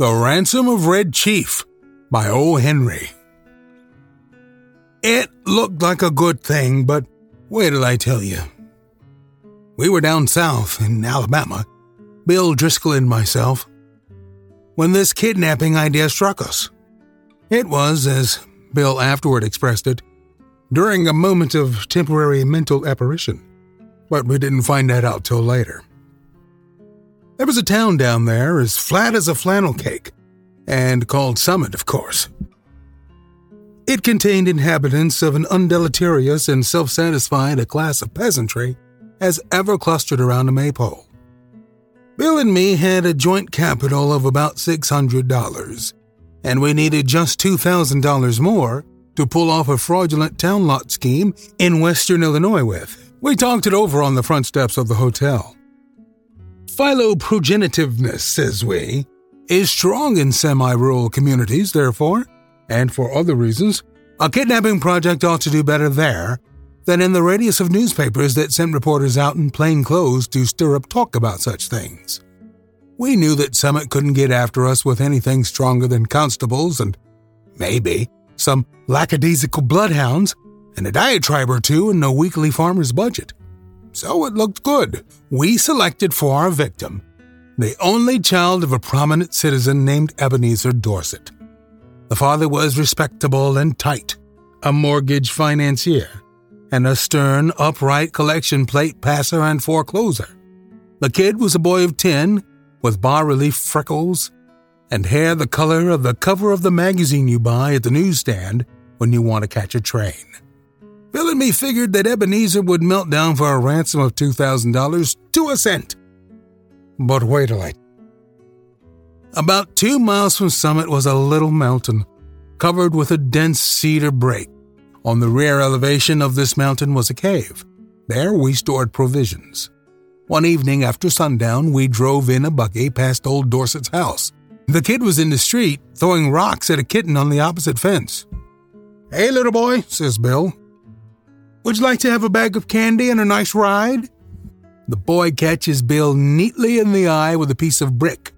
The Ransom of Red Chief by O. Henry. It looked like a good thing, but wait till I tell you. We were down south in Alabama, Bill Driscoll and myself, when this kidnapping idea struck us. It was, as Bill afterward expressed it, during a moment of temporary mental apparition, but we didn't find that out till later. There was a town down there as flat as a flannel cake, and called Summit, of course. It contained inhabitants of an undeleterious and self satisfied a class of peasantry as ever clustered around a maypole. Bill and me had a joint capital of about $600, and we needed just $2,000 more to pull off a fraudulent town lot scheme in western Illinois with. We talked it over on the front steps of the hotel. Philoprogenitiveness, says we, is strong in semi rural communities, therefore, and for other reasons, a kidnapping project ought to do better there than in the radius of newspapers that sent reporters out in plain clothes to stir up talk about such things. We knew that Summit couldn't get after us with anything stronger than constables and, maybe, some lackadaisical bloodhounds and a diatribe or two in a weekly farmer's budget so it looked good. We selected for our victim the only child of a prominent citizen named Ebenezer Dorset. The father was respectable and tight, a mortgage financier, and a stern, upright collection plate passer and forecloser. The kid was a boy of 10 with bas relief freckles and hair the color of the cover of the magazine you buy at the newsstand when you want to catch a train. Bill and me figured that Ebenezer would melt down for a ransom of $2,000 to a cent. But wait a minute. About two miles from Summit was a little mountain, covered with a dense cedar brake. On the rear elevation of this mountain was a cave. There we stored provisions. One evening after sundown, we drove in a buggy past old Dorset's house. The kid was in the street, throwing rocks at a kitten on the opposite fence. Hey, little boy, says Bill, would you like to have a bag of candy and a nice ride? The boy catches Bill neatly in the eye with a piece of brick.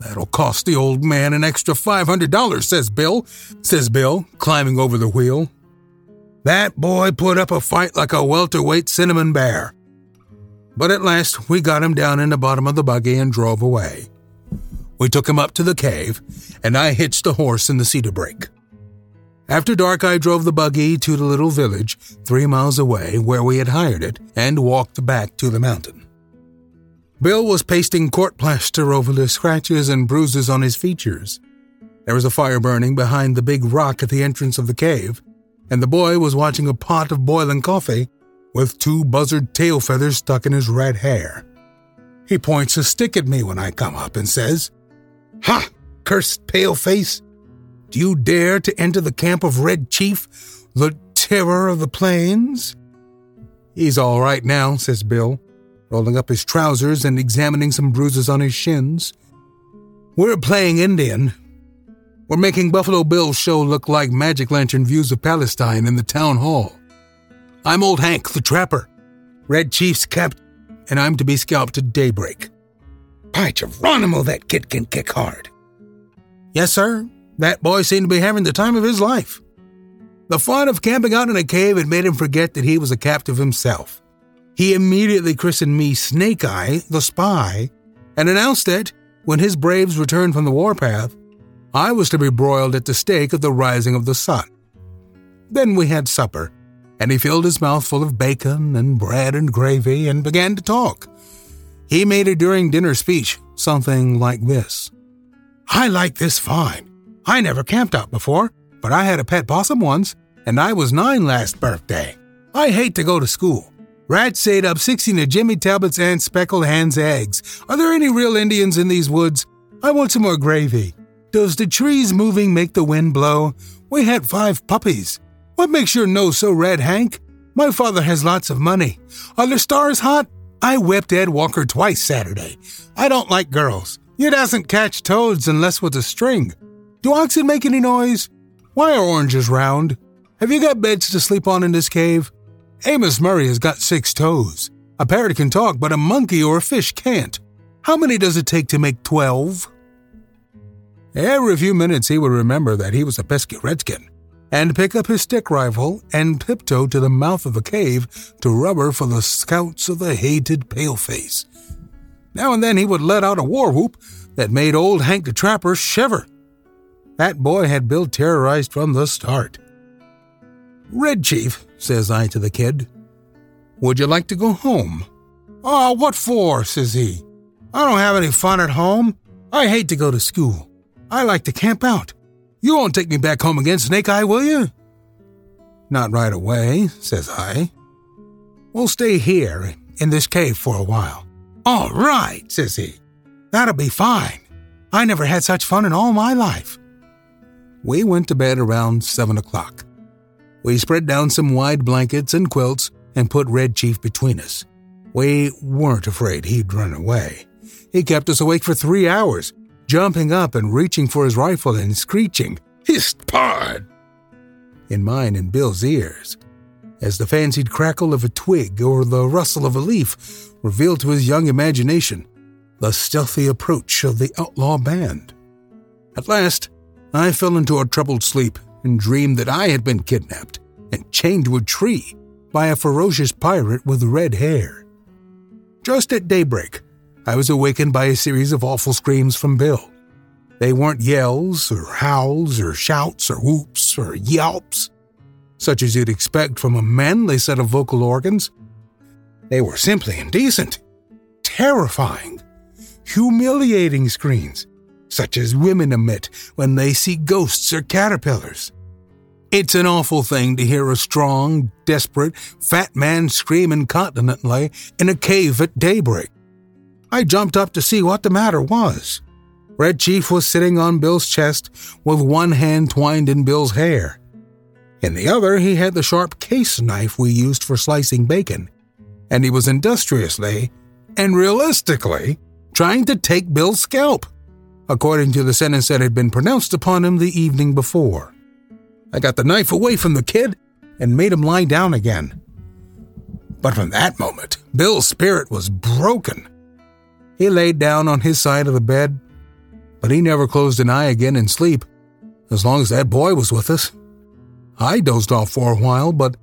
That'll cost the old man an extra $500, says Bill, says Bill, climbing over the wheel. That boy put up a fight like a welterweight cinnamon bear. But at last, we got him down in the bottom of the buggy and drove away. We took him up to the cave, and I hitched the horse in the cedar brake. After dark, I drove the buggy to the little village three miles away where we had hired it and walked back to the mountain. Bill was pasting court plaster over the scratches and bruises on his features. There was a fire burning behind the big rock at the entrance of the cave, and the boy was watching a pot of boiling coffee with two buzzard tail feathers stuck in his red hair. He points a stick at me when I come up and says, Ha! Cursed pale face! Do you dare to enter the camp of Red Chief, the terror of the plains? He's all right now, says Bill, rolling up his trousers and examining some bruises on his shins. We're playing Indian. We're making Buffalo Bill's show look like magic lantern views of Palestine in the town hall. I'm Old Hank, the trapper. Red Chief's kept, and I'm to be scalped at daybreak. By Geronimo, that kid can kick hard. Yes, sir, that boy seemed to be having the time of his life. The fun of camping out in a cave had made him forget that he was a captive himself. He immediately christened me Snake Eye, the spy, and announced that, when his braves returned from the warpath, I was to be broiled at the stake at the rising of the sun. Then we had supper, and he filled his mouth full of bacon and bread and gravy and began to talk. He made a during dinner speech, something like this I like this fine. I never camped out before, but I had a pet possum once, and I was nine last birthday. I hate to go to school. Rats ate up 16 of Jimmy Talbot's Aunt Speckled Hen's eggs. Are there any real Indians in these woods? I want some more gravy. Does the trees moving make the wind blow? We had five puppies. What makes your nose so red, Hank? My father has lots of money. Are the stars hot? I whipped Ed Walker twice Saturday. I don't like girls. You doesn't catch toads unless with a string. Do oxen make any noise? Why are oranges round? Have you got beds to sleep on in this cave? Amos Murray has got six toes. A parrot can talk, but a monkey or a fish can't. How many does it take to make twelve? Every few minutes he would remember that he was a pesky redskin, and pick up his stick rifle and tiptoe to the mouth of the cave to rubber for the scouts of the hated paleface. Now and then he would let out a war whoop that made old Hank the Trapper shiver. That boy had Bill terrorized from the start. Red Chief, says I to the kid, would you like to go home? Oh, what for? says he. I don't have any fun at home. I hate to go to school. I like to camp out. You won't take me back home again, Snake Eye, will you? Not right away, says I. We'll stay here in this cave for a while. All right, says he. That'll be fine. I never had such fun in all my life. We went to bed around seven o'clock. We spread down some wide blankets and quilts and put Red Chief between us. We weren't afraid he'd run away. He kept us awake for three hours, jumping up and reaching for his rifle and screeching, Hist pod! in mine and Bill's ears, as the fancied crackle of a twig or the rustle of a leaf revealed to his young imagination the stealthy approach of the outlaw band. At last, I fell into a troubled sleep and dreamed that I had been kidnapped and chained to a tree by a ferocious pirate with red hair. Just at daybreak, I was awakened by a series of awful screams from Bill. They weren't yells or howls or shouts or whoops or yelps, such as you'd expect from a manly set of vocal organs. They were simply indecent, terrifying, humiliating screams, such as women emit when they see ghosts or caterpillars. It's an awful thing to hear a strong, desperate, fat man scream incontinently in a cave at daybreak. I jumped up to see what the matter was. Red Chief was sitting on Bill's chest with one hand twined in Bill's hair. In the other, he had the sharp case knife we used for slicing bacon, and he was industriously and realistically trying to take Bill's scalp, according to the sentence that had been pronounced upon him the evening before. I got the knife away from the kid and made him lie down again. But from that moment, Bill's spirit was broken. He laid down on his side of the bed, but he never closed an eye again in sleep, as long as that boy was with us. I dozed off for a while, but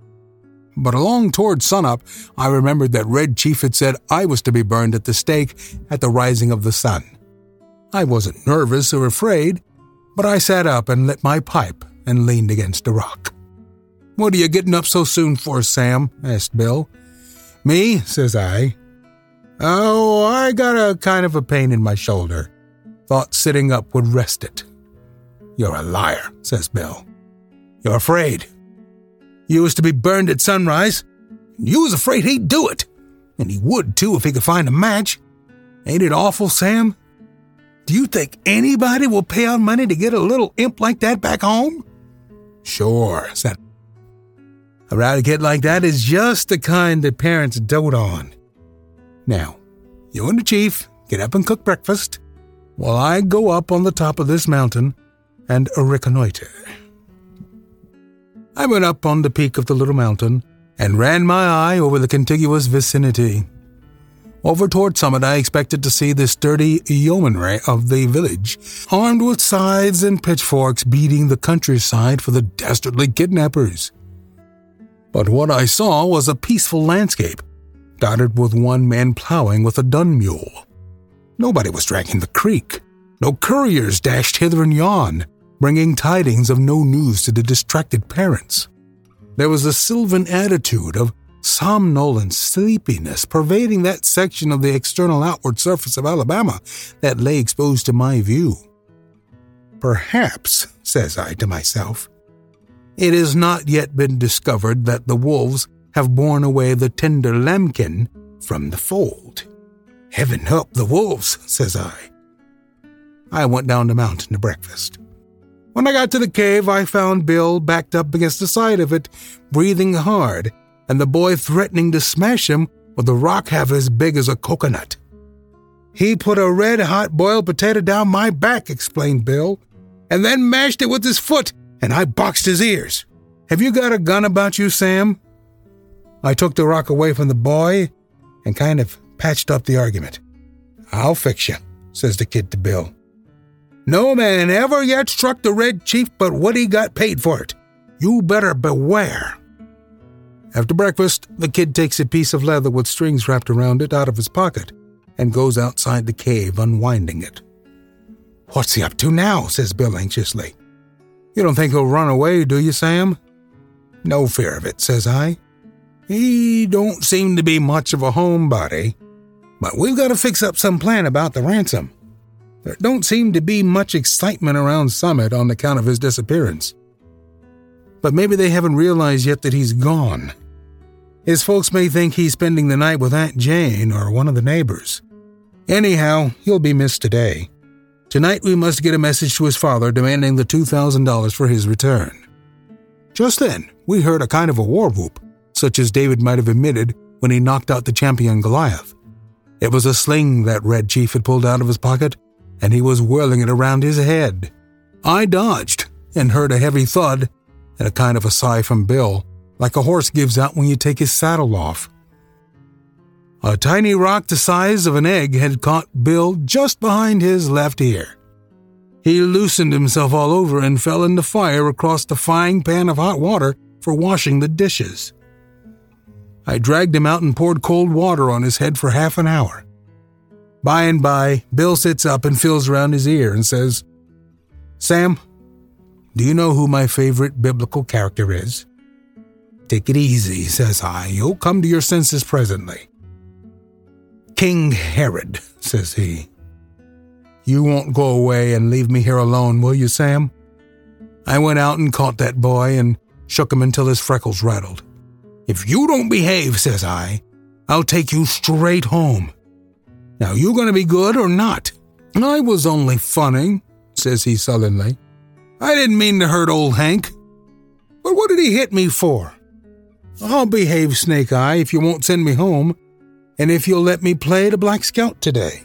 but along toward sunup, I remembered that Red Chief had said I was to be burned at the stake at the rising of the sun. I wasn't nervous or afraid, but I sat up and lit my pipe and leaned against a rock. What are you getting up so soon for, Sam? asked Bill. Me, says I. Oh, I got a kind of a pain in my shoulder. Thought sitting up would rest it. You're a liar, says Bill. You're afraid. You was to be burned at sunrise. And you was afraid he'd do it. And he would, too, if he could find a match. Ain't it awful, Sam? Do you think anybody will pay out money to get a little imp like that back home? Sure, said. A rowdy kid like that is just the kind that parents dote on. Now, you and the chief get up and cook breakfast while I go up on the top of this mountain and reconnoiter. I went up on the peak of the little mountain and ran my eye over the contiguous vicinity. Over toward summit, I expected to see the sturdy yeomanry of the village, armed with scythes and pitchforks, beating the countryside for the dastardly kidnappers. But what I saw was a peaceful landscape dotted with one man plowing with a dun mule. Nobody was dragging the creek. No couriers dashed hither and yon, bringing tidings of no news to the distracted parents. There was a sylvan attitude of somnolent sleepiness pervading that section of the external outward surface of Alabama that lay exposed to my view. Perhaps, says I to myself, it has not yet been discovered that the wolves have borne away the tender lambkin from the fold. Heaven help the wolves, says I. I went down the mountain to breakfast. When I got to the cave, I found Bill backed up against the side of it, breathing hard, and the boy threatening to smash him with a rock half as big as a coconut. He put a red hot boiled potato down my back, explained Bill, and then mashed it with his foot, and I boxed his ears. Have you got a gun about you, Sam? I took the rock away from the boy and kind of patched up the argument. I'll fix you, says the kid to Bill. No man ever yet struck the Red Chief but what he got paid for it. You better beware. After breakfast, the kid takes a piece of leather with strings wrapped around it out of his pocket and goes outside the cave, unwinding it. What's he up to now? says Bill anxiously. You don't think he'll run away, do you, Sam? No fear of it, says I. He don't seem to be much of a homebody, but we've got to fix up some plan about the ransom. There don't seem to be much excitement around Summit on account of his disappearance. But maybe they haven't realized yet that he's gone. His folks may think he's spending the night with Aunt Jane or one of the neighbors. Anyhow, he'll be missed today. Tonight we must get a message to his father demanding the $2,000 for his return. Just then, we heard a kind of a war whoop, such as David might have emitted when he knocked out the champion Goliath. It was a sling that Red Chief had pulled out of his pocket, and he was whirling it around his head. I dodged and heard a heavy thud and a kind of a sigh from Bill like a horse gives out when you take his saddle off. A tiny rock the size of an egg had caught Bill just behind his left ear. He loosened himself all over and fell in the fire across the frying pan of hot water for washing the dishes. I dragged him out and poured cold water on his head for half an hour. By and by, Bill sits up and feels around his ear and says, Sam, do you know who my favorite biblical character is? Take it easy, says I. You'll come to your senses presently. King Herod, says he. You won't go away and leave me here alone, will you, Sam? I went out and caught that boy and shook him until his freckles rattled. If you don't behave, says I, I'll take you straight home. Now, you going to be good or not? I was only funning, says he sullenly. I didn't mean to hurt old Hank. But what did he hit me for? I'll behave, Snake Eye, if you won't send me home, and if you'll let me play the Black Scout today.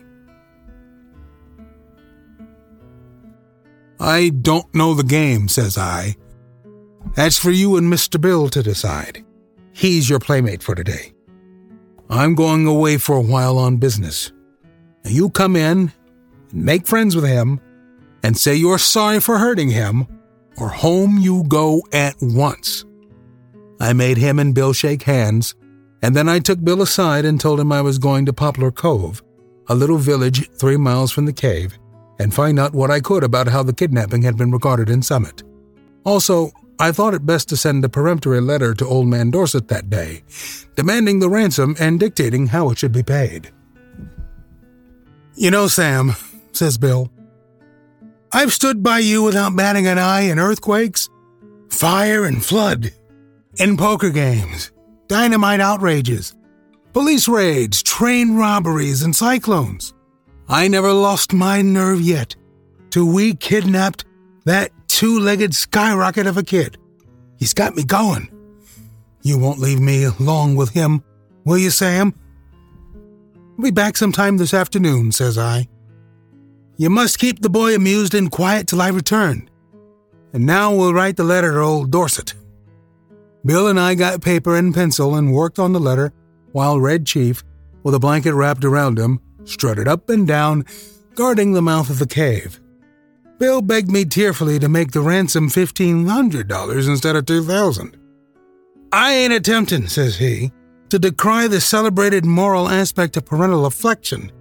I don't know the game, says I. That's for you and Mr. Bill to decide. He's your playmate for today. I'm going away for a while on business. Now you come in and make friends with him and say you're sorry for hurting him, or home you go at once. I made him and Bill shake hands, and then I took Bill aside and told him I was going to Poplar Cove, a little village three miles from the cave, and find out what I could about how the kidnapping had been regarded in Summit. Also, I thought it best to send a peremptory letter to Old Man Dorset that day, demanding the ransom and dictating how it should be paid. You know, Sam, says Bill, I've stood by you without batting an eye in earthquakes, fire, and flood in poker games, dynamite outrages, police raids, train robberies, and cyclones. I never lost my nerve yet till we kidnapped that two legged skyrocket of a kid. He's got me going. You won't leave me long with him, will you, Sam? Be back sometime this afternoon, says I. You must keep the boy amused and quiet till I return. And now we'll write the letter to old Dorset. Bill and I got paper and pencil and worked on the letter while Red Chief, with a blanket wrapped around him, strutted up and down, guarding the mouth of the cave. Bill begged me tearfully to make the ransom $1,500 instead of 2000 I ain't attempting, says he, to decry the celebrated moral aspect of parental affection.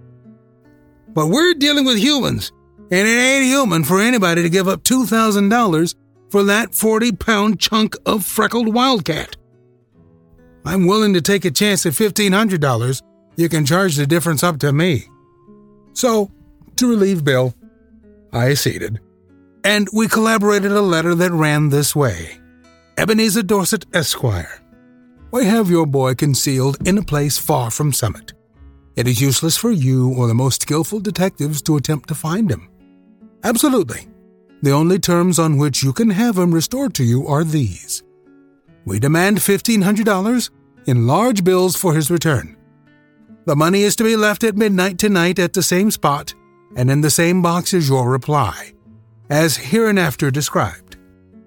But we're dealing with humans, and it ain't human for anybody to give up $2,000 for that 40 pound chunk of freckled wildcat. I'm willing to take a chance at $1,500. You can charge the difference up to me. So, to relieve Bill, I acceded, and we collaborated a letter that ran this way Ebenezer Dorset, Esquire. We have your boy concealed in a place far from Summit. It is useless for you or the most skillful detectives to attempt to find him. Absolutely. The only terms on which you can have him restored to you are these. We demand $1,500 in large bills for his return. The money is to be left at midnight tonight at the same spot and in the same box as your reply, as hereinafter described.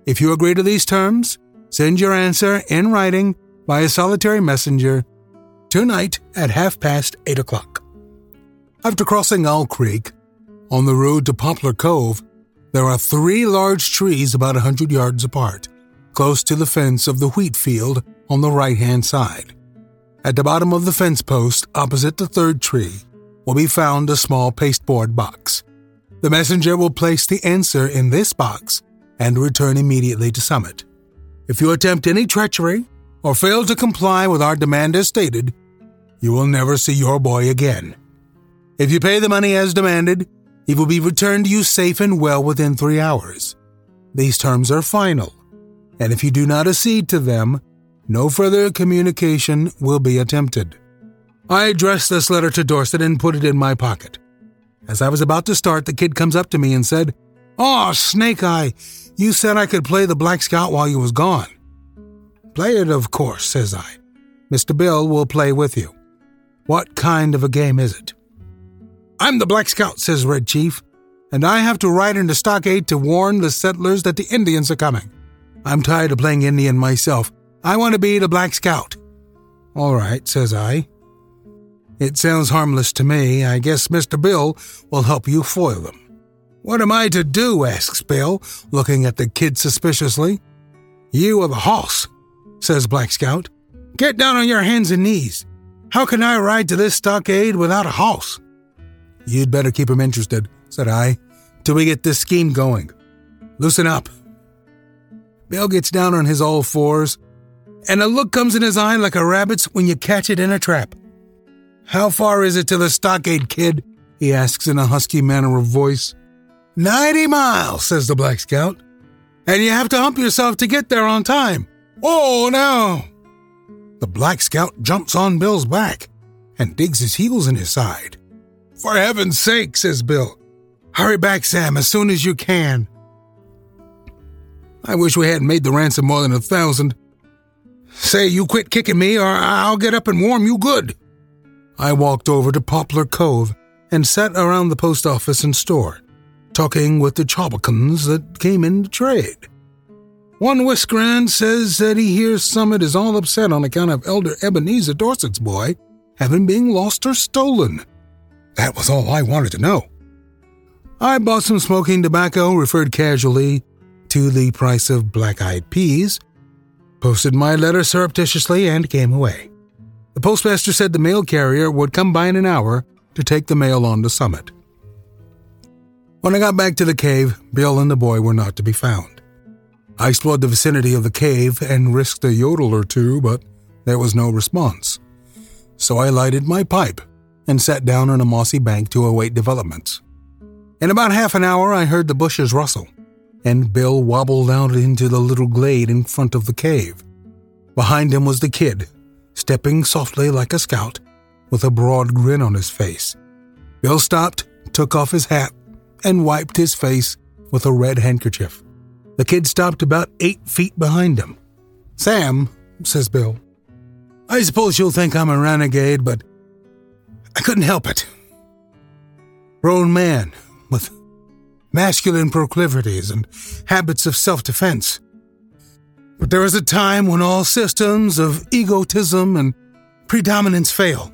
If you agree to these terms, send your answer in writing by a solitary messenger tonight at half past eight o'clock. After crossing Owl Creek, on the road to Poplar Cove, there are three large trees about a hundred yards apart, close to the fence of the wheat field on the right hand side. At the bottom of the fence post, opposite the third tree, will be found a small pasteboard box. The messenger will place the answer in this box and return immediately to Summit. If you attempt any treachery or fail to comply with our demand as stated, you will never see your boy again. If you pay the money as demanded, he will be returned to you safe and well within three hours. These terms are final, and if you do not accede to them, no further communication will be attempted. I addressed this letter to Dorset and put it in my pocket. As I was about to start, the kid comes up to me and said, Oh, Snake Eye, you said I could play the Black Scout while you was gone. Play it, of course, says I. Mr. Bill will play with you. What kind of a game is it? I'm the Black Scout, says Red Chief, and I have to ride into Stockade to warn the settlers that the Indians are coming. I'm tired of playing Indian myself. I want to be the Black Scout. All right, says I. It sounds harmless to me. I guess Mr. Bill will help you foil them. What am I to do? asks Bill, looking at the kid suspiciously. You are the hoss, says Black Scout. Get down on your hands and knees. How can I ride to this stockade without a hoss? You'd better keep him interested, said I, till we get this scheme going. Loosen up. Bill gets down on his all fours, and a look comes in his eye like a rabbit's when you catch it in a trap. How far is it to the stockade, kid? he asks in a husky manner of voice. Ninety miles, says the Black Scout. And you have to hump yourself to get there on time. Oh, no! The Black Scout jumps on Bill's back and digs his heels in his side. For heaven's sake, says Bill. Hurry back, Sam, as soon as you can. I wish we hadn't made the ransom more than a thousand. Say, you quit kicking me, or I'll get up and warm you good. I walked over to Poplar Cove and sat around the post office and store, talking with the chawbacons that came in to trade. One whiskerand says that he hears Summit is all upset on account of Elder Ebenezer Dorset's boy having been lost or stolen. That was all I wanted to know. I bought some smoking tobacco, referred casually to the price of black eyed peas, posted my letter surreptitiously, and came away. The postmaster said the mail carrier would come by in an hour to take the mail on to Summit. When I got back to the cave, Bill and the boy were not to be found. I explored the vicinity of the cave and risked a yodel or two, but there was no response. So I lighted my pipe and sat down on a mossy bank to await developments. In about half an hour, I heard the bushes rustle, and Bill wobbled out into the little glade in front of the cave. Behind him was the kid, stepping softly like a scout, with a broad grin on his face. Bill stopped, took off his hat, and wiped his face with a red handkerchief. The kid stopped about eight feet behind him. Sam, says Bill, I suppose you'll think I'm a renegade, but I couldn't help it. Grown man with masculine proclivities and habits of self defense. But there is a time when all systems of egotism and predominance fail.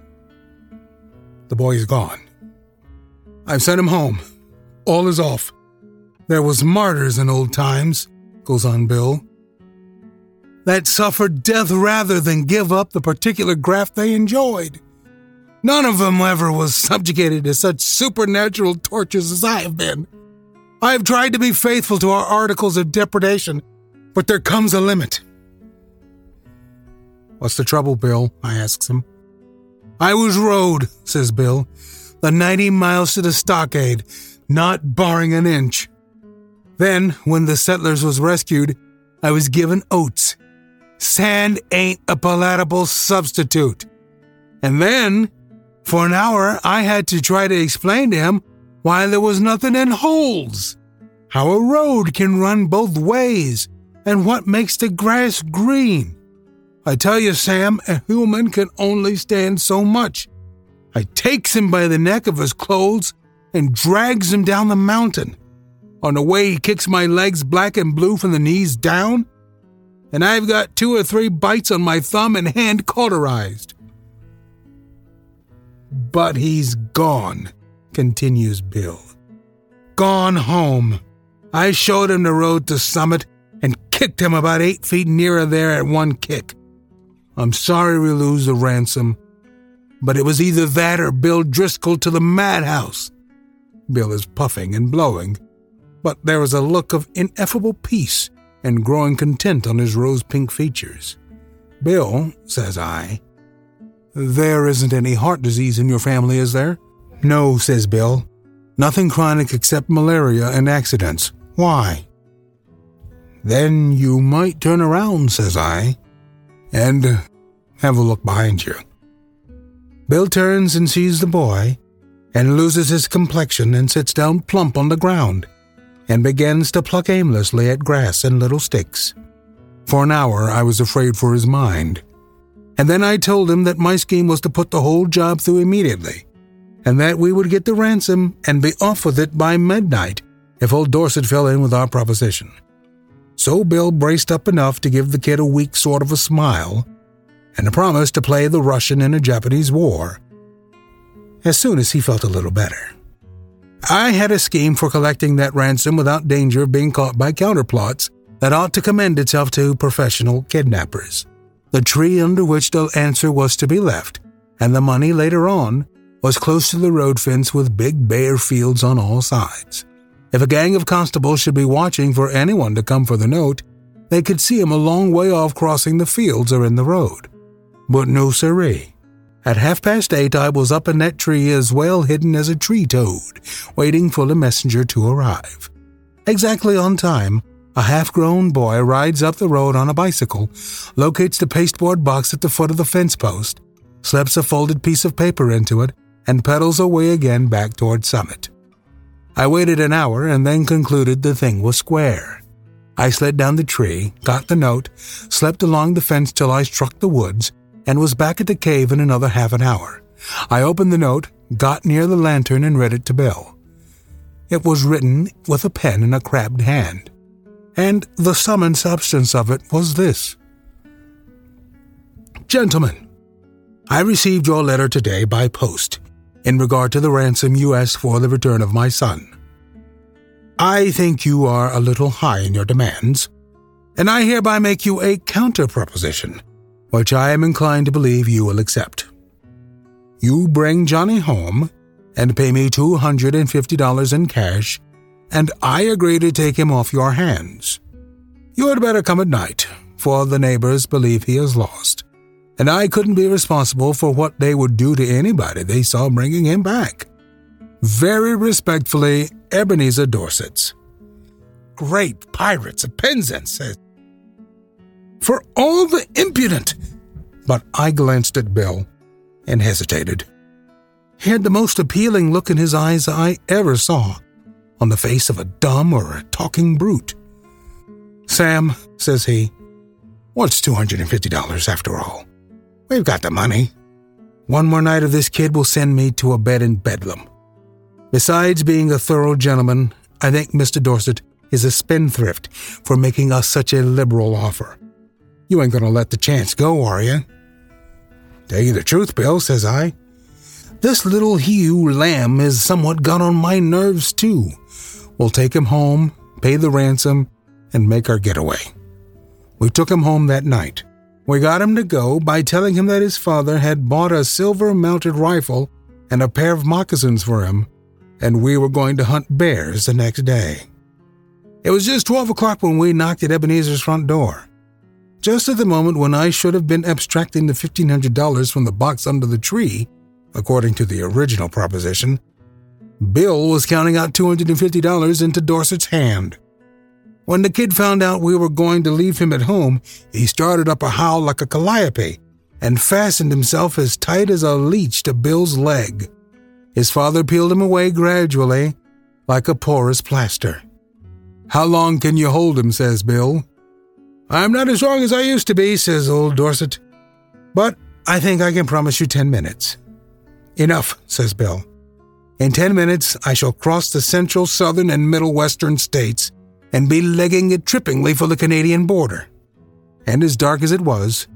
The boy is gone. I've sent him home. All is off. There was martyrs in old times, goes on Bill, that suffered death rather than give up the particular graft they enjoyed. None of them ever was subjugated to such supernatural tortures as I have been. I have tried to be faithful to our articles of depredation, but there comes a limit. What's the trouble, Bill? I asks him. I was rode, says Bill, the 90 miles to the stockade, not barring an inch. Then, when the settlers was rescued, I was given oats. Sand ain't a palatable substitute. And then, for an hour, I had to try to explain to him why there was nothing in holes, how a road can run both ways, and what makes the grass green. I tell you, Sam, a human can only stand so much. I takes him by the neck of his clothes and drags him down the mountain. On the way, he kicks my legs black and blue from the knees down, and I've got two or three bites on my thumb and hand cauterized. But he's gone, continues Bill. Gone home. I showed him the road to Summit and kicked him about eight feet nearer there at one kick. I'm sorry we lose the ransom, but it was either that or Bill Driscoll to the madhouse. Bill is puffing and blowing, but there is a look of ineffable peace and growing content on his rose pink features. Bill, says I, there isn't any heart disease in your family, is there? No, says Bill. Nothing chronic except malaria and accidents. Why? Then you might turn around, says I, and have a look behind you. Bill turns and sees the boy, and loses his complexion and sits down plump on the ground, and begins to pluck aimlessly at grass and little sticks. For an hour I was afraid for his mind, and then I told him that my scheme was to put the whole job through immediately, and that we would get the ransom and be off with it by midnight if old Dorset fell in with our proposition. So Bill braced up enough to give the kid a weak sort of a smile and a promise to play the Russian in a Japanese war as soon as he felt a little better. I had a scheme for collecting that ransom without danger of being caught by counterplots that ought to commend itself to professional kidnappers. The tree under which the answer was to be left, and the money later on, was close to the road fence with big bare fields on all sides. If a gang of constables should be watching for anyone to come for the note, they could see him a long way off crossing the fields or in the road. But no siree. At half past eight, I was up in that tree as well hidden as a tree toad, waiting for the messenger to arrive. Exactly on time, a half grown boy rides up the road on a bicycle, locates the pasteboard box at the foot of the fence post, slips a folded piece of paper into it, and pedals away again back toward Summit. I waited an hour and then concluded the thing was square. I slid down the tree, got the note, slept along the fence till I struck the woods, and was back at the cave in another half an hour. I opened the note, got near the lantern, and read it to Bill. It was written with a pen in a crabbed hand, and the sum and substance of it was this Gentlemen, I received your letter today by post in regard to the ransom you asked for the return of my son. I think you are a little high in your demands, and I hereby make you a counter proposition, which I am inclined to believe you will accept. You bring Johnny home and pay me $250 in cash, and I agree to take him off your hands. You had better come at night, for the neighbors believe he is lost and I couldn't be responsible for what they would do to anybody they saw bringing him back. Very respectfully, Ebenezer Dorset's. Great pirates of Penzance. For all the impudent! But I glanced at Bill and hesitated. He had the most appealing look in his eyes I ever saw, on the face of a dumb or a talking brute. Sam, says he, what's $250 after all? We've got the money. One more night of this kid will send me to a bed in Bedlam. Besides being a thorough gentleman, I think Mr. Dorset is a spendthrift for making us such a liberal offer. You ain't gonna let the chance go, are you? Tell you the truth, Bill, says I. This little Hugh Lamb has somewhat got on my nerves, too. We'll take him home, pay the ransom, and make our getaway. We took him home that night. We got him to go by telling him that his father had bought a silver mounted rifle and a pair of moccasins for him, and we were going to hunt bears the next day. It was just 12 o'clock when we knocked at Ebenezer's front door. Just at the moment when I should have been abstracting the $1,500 from the box under the tree, according to the original proposition, Bill was counting out $250 into Dorset's hand. When the kid found out we were going to leave him at home, he started up a howl like a calliope and fastened himself as tight as a leech to Bill's leg. His father peeled him away gradually, like a porous plaster. How long can you hold him? says Bill. I'm not as strong as I used to be, says old Dorset. But I think I can promise you ten minutes. Enough, says Bill. In ten minutes, I shall cross the central, southern, and middle western states and be legging it trippingly for the Canadian border. And as dark as it was,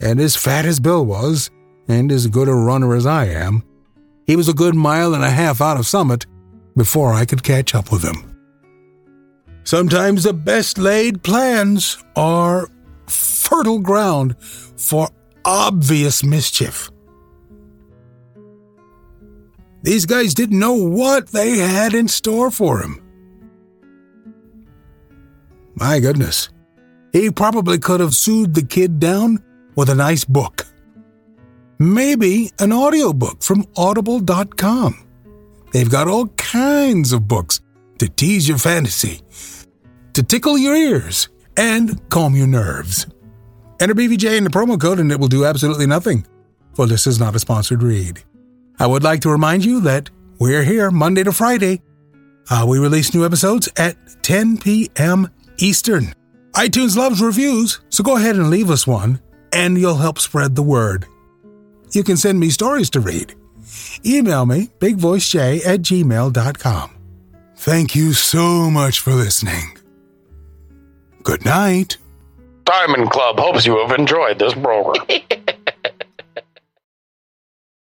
and as fat as Bill was, and as good a runner as I am, he was a good mile and a half out of Summit before I could catch up with him. Sometimes the best laid plans are fertile ground for obvious mischief. These guys didn't know what they had in store for him. My goodness, he probably could have sued the kid down with a nice book. Maybe an audiobook from audible.com. They've got all kinds of books to tease your fantasy, to tickle your ears, and calm your nerves. Enter BVJ in the promo code and it will do absolutely nothing, for this is not a sponsored read. I would like to remind you that we're here Monday to Friday. Uh, we release new episodes at 10 p.m. Eastern. iTunes loves reviews, so go ahead and leave us one, and you'll help spread the word. You can send me stories to read. Email me, bigvoicej at gmail.com. Thank you so much for listening. Good night. Diamond Club hopes you have enjoyed this program.